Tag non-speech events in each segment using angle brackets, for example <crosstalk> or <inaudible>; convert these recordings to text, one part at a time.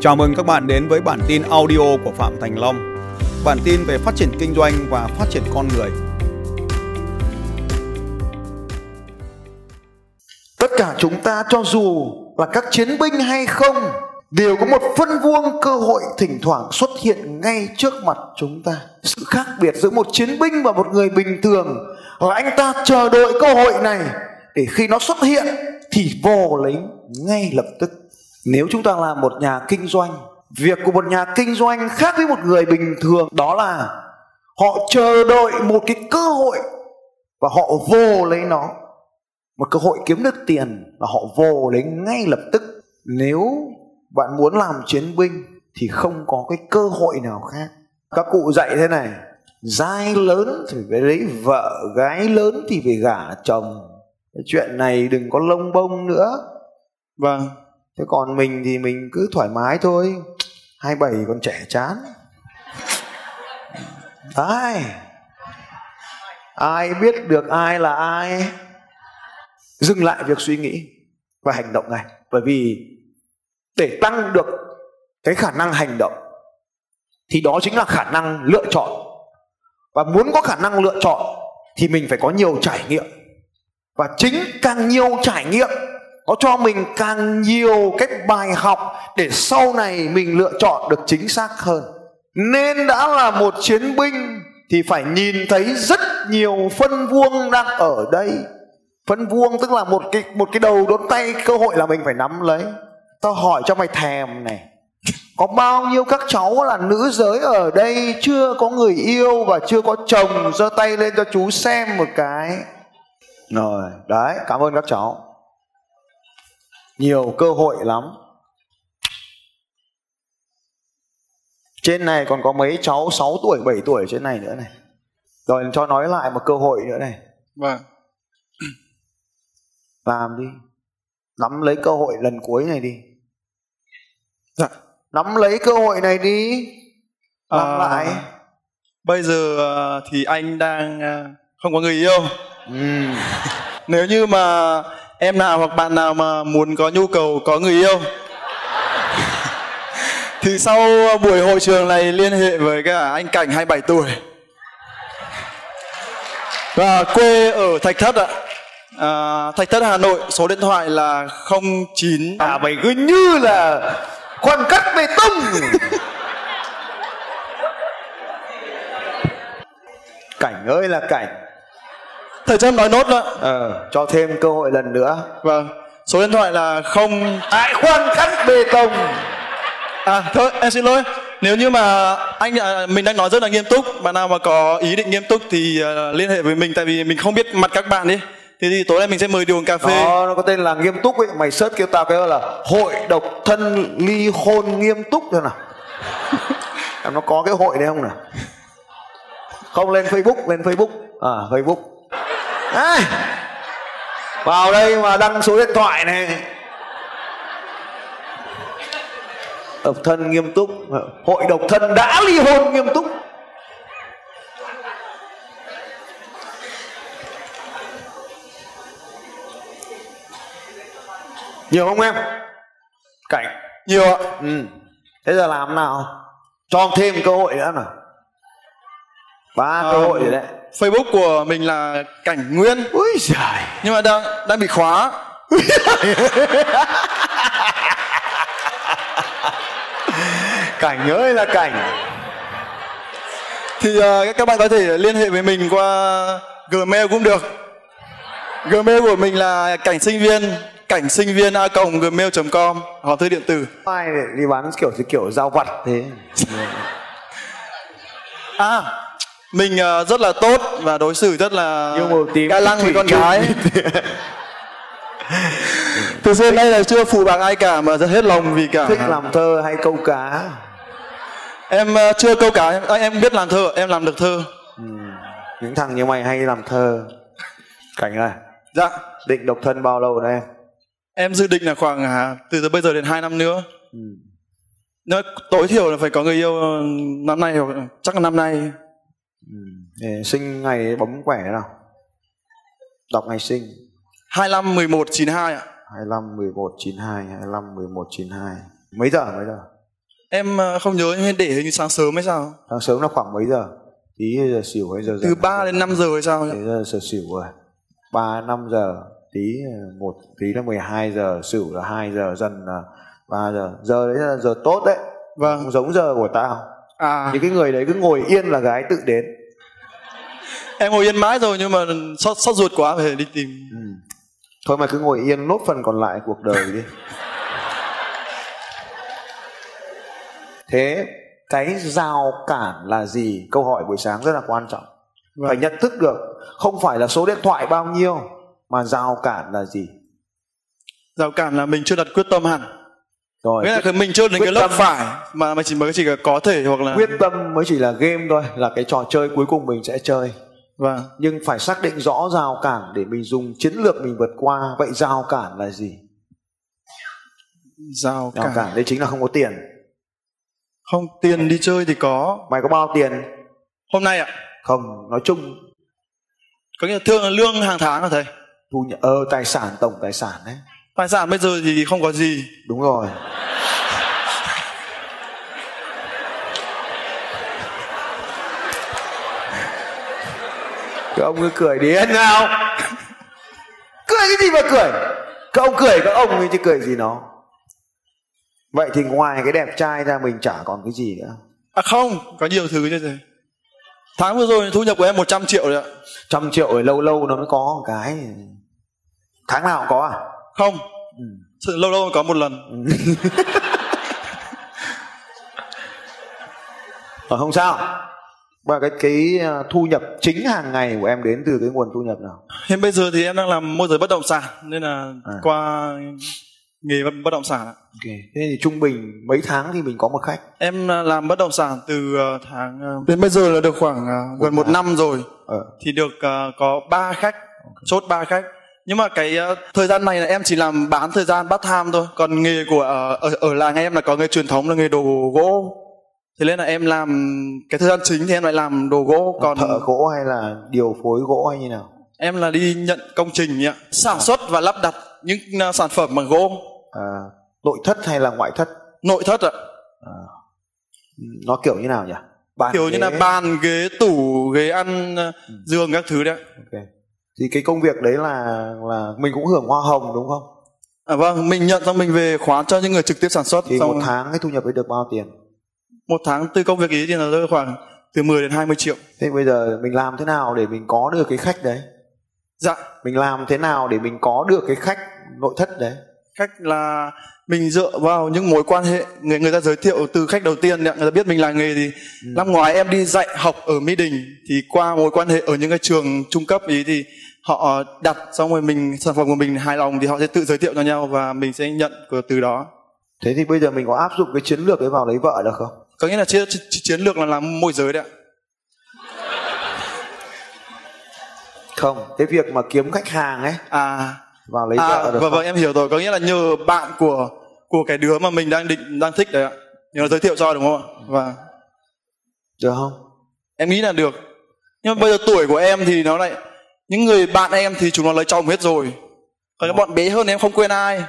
Chào mừng các bạn đến với bản tin audio của Phạm Thành Long. Bản tin về phát triển kinh doanh và phát triển con người. Tất cả chúng ta cho dù là các chiến binh hay không, đều có một phân vuông cơ hội thỉnh thoảng xuất hiện ngay trước mặt chúng ta. Sự khác biệt giữa một chiến binh và một người bình thường là anh ta chờ đợi cơ hội này để khi nó xuất hiện thì vô lấy ngay lập tức. Nếu chúng ta là một nhà kinh doanh, việc của một nhà kinh doanh khác với một người bình thường đó là họ chờ đợi một cái cơ hội và họ vô lấy nó. Một cơ hội kiếm được tiền là họ vô lấy ngay lập tức. Nếu bạn muốn làm chiến binh thì không có cái cơ hội nào khác. Các cụ dạy thế này giai lớn thì phải lấy vợ gái lớn thì phải gả chồng. Cái chuyện này đừng có lông bông nữa. Vâng, thế còn mình thì mình cứ thoải mái thôi. Hai bảy còn trẻ chán. Ai? Ai biết được ai là ai? Dừng lại việc suy nghĩ và hành động ngay. Bởi vì để tăng được cái khả năng hành động, thì đó chính là khả năng lựa chọn. Và muốn có khả năng lựa chọn, thì mình phải có nhiều trải nghiệm. Và chính càng nhiều trải nghiệm nó cho mình càng nhiều cái bài học để sau này mình lựa chọn được chính xác hơn. Nên đã là một chiến binh thì phải nhìn thấy rất nhiều phân vuông đang ở đây. Phân vuông tức là một cái một cái đầu đốn tay, cơ hội là mình phải nắm lấy. Tao hỏi cho mày thèm này. Có bao nhiêu các cháu là nữ giới ở đây chưa có người yêu và chưa có chồng giơ tay lên cho chú xem một cái? Rồi, đấy, cảm ơn các cháu nhiều cơ hội lắm. Trên này còn có mấy cháu 6 tuổi 7 tuổi trên này nữa này. Rồi cho nói lại một cơ hội nữa này. Vâng, <clears throat> làm đi. Nắm lấy cơ hội lần cuối này đi. Dạ. nắm lấy cơ hội này đi. Làm À, lại. Bây giờ ờ, thì anh đang ờ, không có người yêu. ừ. <laughs> Nếu như mà em nào hoặc bạn nào mà muốn có nhu cầu có người yêu. <laughs> Thì sau buổi hội trường này liên hệ với cả anh Cảnh 27 tuổi. Và quê ở Thạch Thất ạ. À, Thạch Thất Hà Nội, số điện thoại là 09 à mày cứ như là khoan cắt bê tông. <laughs> Cảnh ơi là cảnh Thầy cho em nói nốt ạ. ờ, cho thêm cơ hội lần nữa. Vâng. Số điện thoại là 0 ai khoan cắt bê tông. À thôi em xin lỗi. Nếu như mà anh à, mình đang nói rất là nghiêm túc Bạn nào mà có ý định nghiêm túc thì à, liên hệ với mình Tại vì mình không biết mặt các bạn đi Thế thì tối nay mình sẽ mời đi uống cà phê. Đó nó có tên là nghiêm túc ấy. Mày search kêu tao cái là hội độc thân ly hôn nghiêm túc thôi nào. <laughs> Em nó có cái hội đấy không nào? Không lên facebook lên facebook. À facebook Ai, vào đây mà đăng số điện thoại này. Độc thân nghiêm túc. Hội độc thân đã ly hôn nghiêm túc. Nhiều không em? Cảnh. Nhiều ạ. Ừ. Thế giờ làm nào? Cho thêm cơ hội nữa nào. Ba cơ hội rồi đấy Facebook của mình là Cảnh Nguyên. Ui giời. Nhưng mà đang đang bị khóa. <laughs> Cảnh ơi là cảnh. Thì à, các bạn có thể liên hệ với mình qua Gmail cũng được. Gmail của mình là cảnh sinh viên cảnh sinh viên a gmail.com hòm thư điện tử. Ai đi bán kiểu kiểu giao vặt thế? À, mình ờ, rất là tốt và đối xử rất là ga lăng với con gái. Từ xưa đến nay là chưa phụ bạc ai cả mà rất hết lòng vì cả. thích làm thơ hay câu cá Em ờ, chưa câu cá, em, em biết làm thơ, em làm được thơ. ừ. những thằng như mày hay làm thơ cảnh ơi Dạ, định độc thân bao lâu đây em em dự định là khoảng à, từ giờ bây giờ đến 2 năm nữa. ừ. Nếu tối thiểu là phải có người yêu năm nay hoặc chắc là năm nay. Để sinh ngày bấm quẻ nào. Đọc ngày sinh. 25 11 92 ạ. 25 11 92 25 11 92 mấy giờ mấy giờ? Em ờ, không nhớ nhưng để hình như sáng sớm hay sao? Sáng sớm là khoảng mấy giờ? Tí giờ xỉu hay giờ từ 3 đến 5 giờ hay sao nhỉ? Giờ giờ xỉu rồi. Ba năm giờ tí một tí là 12 giờ xỉu là 2 giờ dần là 3 giờ. Giờ đấy là giờ tốt đấy. Vâng. Không giống giờ của tao. À. Những cái người đấy cứ ngồi yên là gái tự đến em ngồi yên mãi rồi nhưng mà sót sót ruột quá phải đi tìm. Ừ. thôi mà cứ ngồi yên nốt phần còn lại cuộc đời đi. Thế cái rào cản là gì? Câu hỏi buổi sáng rất là quan trọng. Vâng. phải nhận thức được không phải là số điện thoại bao nhiêu mà rào cản là gì? Rào cản là mình chưa đặt quyết tâm hẳn. Rồi nghĩa là mình chưa đến cái lớp phải mà mà chỉ mới chỉ có thể hoặc là quyết tâm mới chỉ là game thôi là cái trò chơi cuối cùng mình sẽ chơi vâng nhưng phải xác định rõ rào cản để mình dùng chiến lược mình vượt qua. Vậy rào cản là gì? Rào rào cản. cản đấy chính là không có tiền. Không tiền đi chơi thì có. Mày có bao tiền? Hôm nay ạ? Không nói chung. Có nghĩa là thương là lương hàng tháng hả thầy? Thu nhập ờ tài sản tổng tài sản đấy. Tài sản bây giờ thì không có gì. Đúng rồi các ông cứ cười điên nào. Cười cái gì mà cười? Các ông cười các ông ấy chứ cười gì nó. Vậy thì ngoài cái đẹp trai ra mình chả còn cái gì nữa. À không có nhiều thứ chứ thầy tháng vừa rồi thu nhập của em 100 triệu đấy ạ. Trăm triệu rồi lâu lâu nó mới có một cái. Tháng nào cũng có à? Không. Ừ. Sự- lâu lâu có một lần. <laughs> Ờ, không sao và cái cái à, thu nhập chính hàng ngày của em đến từ cái nguồn thu nhập nào? Hiện bây giờ thì em đang làm môi giới bất động sản nên là À. qua nghề bất- bất động sản ạ. ok thế thì trung bình mấy tháng thì mình có một khách? Em à, làm bất động sản từ à, tháng đến bây giờ là được khoảng gần một tháng. năm rồi. Ờ. thì được có ba khách chốt ba khách. Nhưng mà cái thời gian này là em chỉ làm bán thời gian part time thôi. Còn nghề của ở ở làng em là có nghề truyền thống là nghề đồ gỗ thế nên là em làm cái thời gian chính thì em lại làm đồ gỗ còn thợ gỗ hay là điều phối gỗ hay như nào? Em là đi nhận công trình ạ sản xuất và lắp đặt những à, sản phẩm bằng gỗ. À, nội thất hay là ngoại thất? Nội thất ạ. Ừ, nó kiểu như nào nhỉ? Bàn kiểu như ghế. là bàn ghế tủ ghế ăn à, Ừ. giường các thứ đấy ạ. ok. Thì cái công việc đấy là là mình cũng hưởng hoa hồng đúng không? À, vâng mình nhận xong mình về khoán cho những người trực tiếp sản xuất thì xong một tháng cái thu nhập ấy được bao tiền một tháng từ công việc ý thì là rơi khoảng từ 10 đến 20 triệu. Thế bây giờ mình làm thế nào để mình có được cái khách đấy? Dạ. Mình làm thế nào để mình có được cái khách nội thất đấy? Khách là mình dựa vào những mối quan hệ người người ta giới thiệu từ khách đầu tiên người ta biết mình là nghề thì Ừ. năm ngoái em đi dạy học ở mỹ đình. Thì qua mối quan hệ ở những cái trường trung cấp ý thì họ đặt xong rồi mình sản phẩm của mình hài lòng thì họ sẽ tự giới thiệu cho nhau và mình sẽ nhận từ đó. Thế thì bây giờ mình có áp dụng cái chiến lược ấy vào lấy vợ được không có nghĩa là chiến, chiến lược là làm môi giới đấy ạ. Không cái việc mà kiếm khách hàng ấy à. vào lấy à vợ được vâng vâng em hiểu rồi. Có nghĩa là nhờ bạn của của cái đứa mà mình đang định đang thích đấy ạ. Nhờ nó giới thiệu cho đúng không ạ? Và được không? Em nghĩ là được. Nhưng mà bây giờ tuổi của em thì nó lại những người bạn em thì chúng nó lấy chồng hết rồi. Còn cái bọn bé hơn em không quên ai.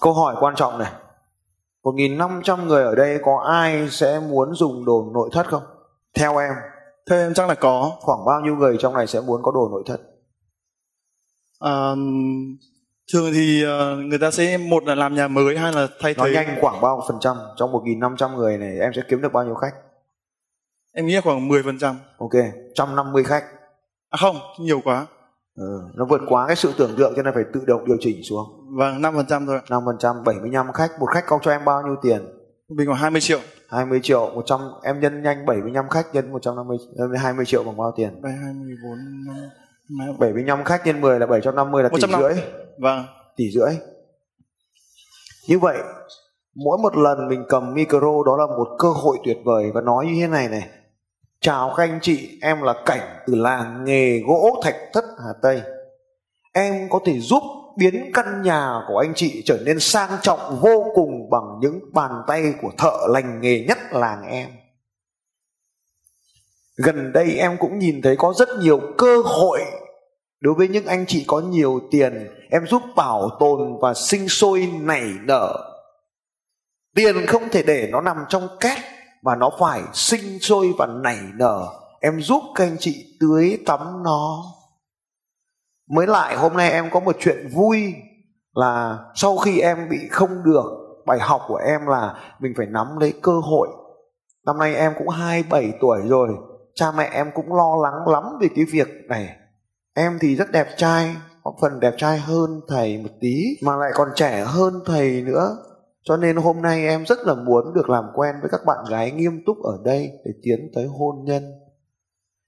Câu hỏi quan trọng này 1.500 người ở đây có ai sẽ muốn dùng đồ nội thất không? Theo em. Theo em chắc là có. Khoảng bao nhiêu người trong này sẽ muốn có đồ nội thất? À, thường thì ờ, người ta sẽ một là làm nhà mới hai là thay nói thế. nhanh khoảng bao phần trăm? Trong 1.500 người này em sẽ kiếm được bao nhiêu khách? Em nghĩ khoảng 10 phần trăm. Ok 150 khách. À không nhiều quá ừ. nó vượt quá cái sự tưởng tượng cho nên phải tự động điều chỉnh xuống. Vâng 5 phần trăm thôi 5% 75 khách. Một khách có cho em bao nhiêu tiền? Mình khoảng 20 triệu. 20 triệu. 100 em nhân nhanh 75 khách nhân 150 nhân 20 triệu bằng bao tiền? 7, 20, 14, 5, 75 khách nhân 10 là 750 là tỷ 150. rưỡi. Vâng. Tỷ rưỡi. Như vậy mỗi một lần mình cầm micro đó là một cơ hội tuyệt vời. Và nói như thế này này chào các anh chị, em là cảnh từ làng nghề gỗ thạch thất, hà tây. Em có thể giúp biến căn nhà của anh chị trở nên sang trọng vô cùng bằng những bàn tay của thợ lành nghề nhất làng em. Gần đây em cũng nhìn thấy có rất nhiều cơ hội. Đối với những anh chị có nhiều tiền, em giúp bảo tồn và sinh sôi nảy nở. Tiền không thể để nó nằm trong két và nó phải sinh sôi và nảy nở. Em giúp các anh chị tưới tắm nó. Mới lại hôm nay em có một chuyện vui là sau khi em bị không được, bài học của em là mình phải nắm lấy cơ hội. Năm nay em cũng 27 tuổi rồi, cha mẹ em cũng lo lắng lắm về cái việc này. Em thì rất đẹp trai, có phần đẹp trai hơn thầy một tí, mà lại còn trẻ hơn thầy nữa cho nên hôm nay em rất là muốn được làm quen với các bạn gái nghiêm túc ở đây để tiến tới hôn nhân.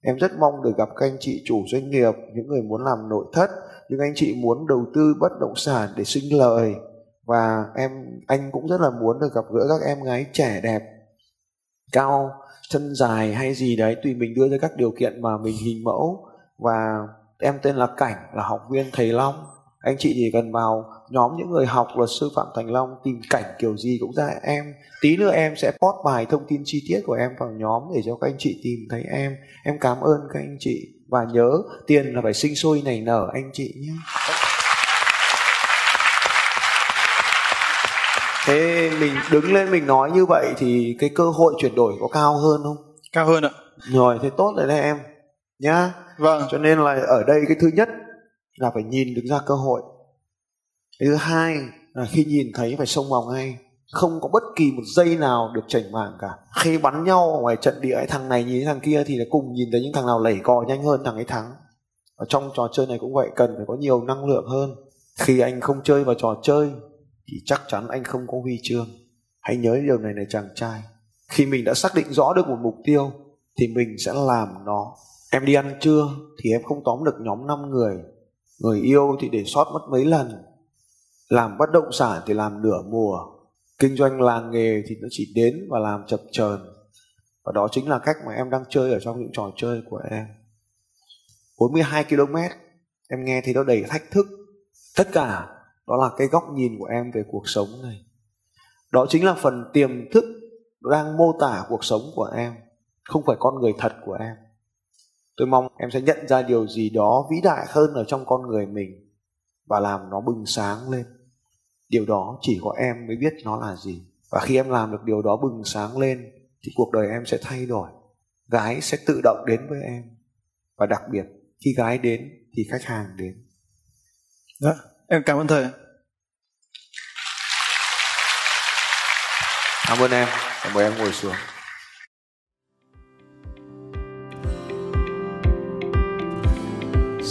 Em rất mong được gặp các anh chị chủ doanh nghiệp, những người muốn làm nội thất, những anh chị muốn đầu tư bất động sản để sinh lời. Và em, anh cũng rất là muốn được gặp gỡ các em gái trẻ đẹp, cao, chân dài hay gì đấy, tùy mình đưa ra các điều kiện mà mình hình mẫu. Và em tên là cảnh, là học viên thầy long anh chị chỉ cần vào nhóm những người học luật sư phạm thành long tìm cảnh kiểu gì cũng ra. Em tí nữa em sẽ post bài thông tin chi tiết của em vào nhóm để cho các anh chị tìm thấy em. Em cảm ơn các anh chị. Và nhớ tiền là phải sinh sôi nảy nở anh chị nhé. Thế mình đứng lên mình nói như vậy thì cái cơ hội chuyển đổi có cao hơn không? Cao hơn ạ. Rồi thế tốt rồi đấy em nhá. Vâng. Cho nên là ở đây cái thứ nhất là phải nhìn được ra cơ hội. Thứ hai là khi nhìn thấy phải xông vào ngay. Không có bất kỳ một giây nào được chảnh mảng cả. Khi bắn nhau ở ngoài trận địa thằng này nhìn thằng kia thì là cùng nhìn thấy những thằng nào lẩy cò nhanh hơn thằng ấy thắng. Ở trong trò chơi này cũng vậy, cần phải có nhiều năng lượng hơn. Khi anh không chơi vào trò chơi, thì chắc chắn anh không có huy chương. Hãy nhớ điều này này chàng trai. Khi mình đã xác định rõ được một mục tiêu, thì mình sẽ làm nó. Em đi ăn trưa, thì em không tóm được nhóm 5 người người yêu thì để sót mất mấy lần. Làm bất động sản thì làm nửa mùa. Kinh doanh làng nghề thì nó chỉ đến và làm chập chờn. Và đó chính là cách mà em đang chơi ở trong những trò chơi của em. 42 km, em nghe thì nó đầy thách thức. Tất cả đó là cái góc nhìn của em về cuộc sống này. Đó chính là phần tiềm thức đang mô tả cuộc sống của em, không phải con người thật của em tôi mong em sẽ nhận ra điều gì đó vĩ đại hơn ở trong con người mình và làm nó bừng sáng lên. Điều đó chỉ có em mới biết nó là gì. Và khi em làm được điều đó bừng sáng lên thì cuộc đời em sẽ thay đổi. Gái sẽ tự động đến với em. Và đặc biệt khi gái đến thì khách hàng đến. Dạ em cảm ơn thầy cảm ơn em mời em ngồi xuống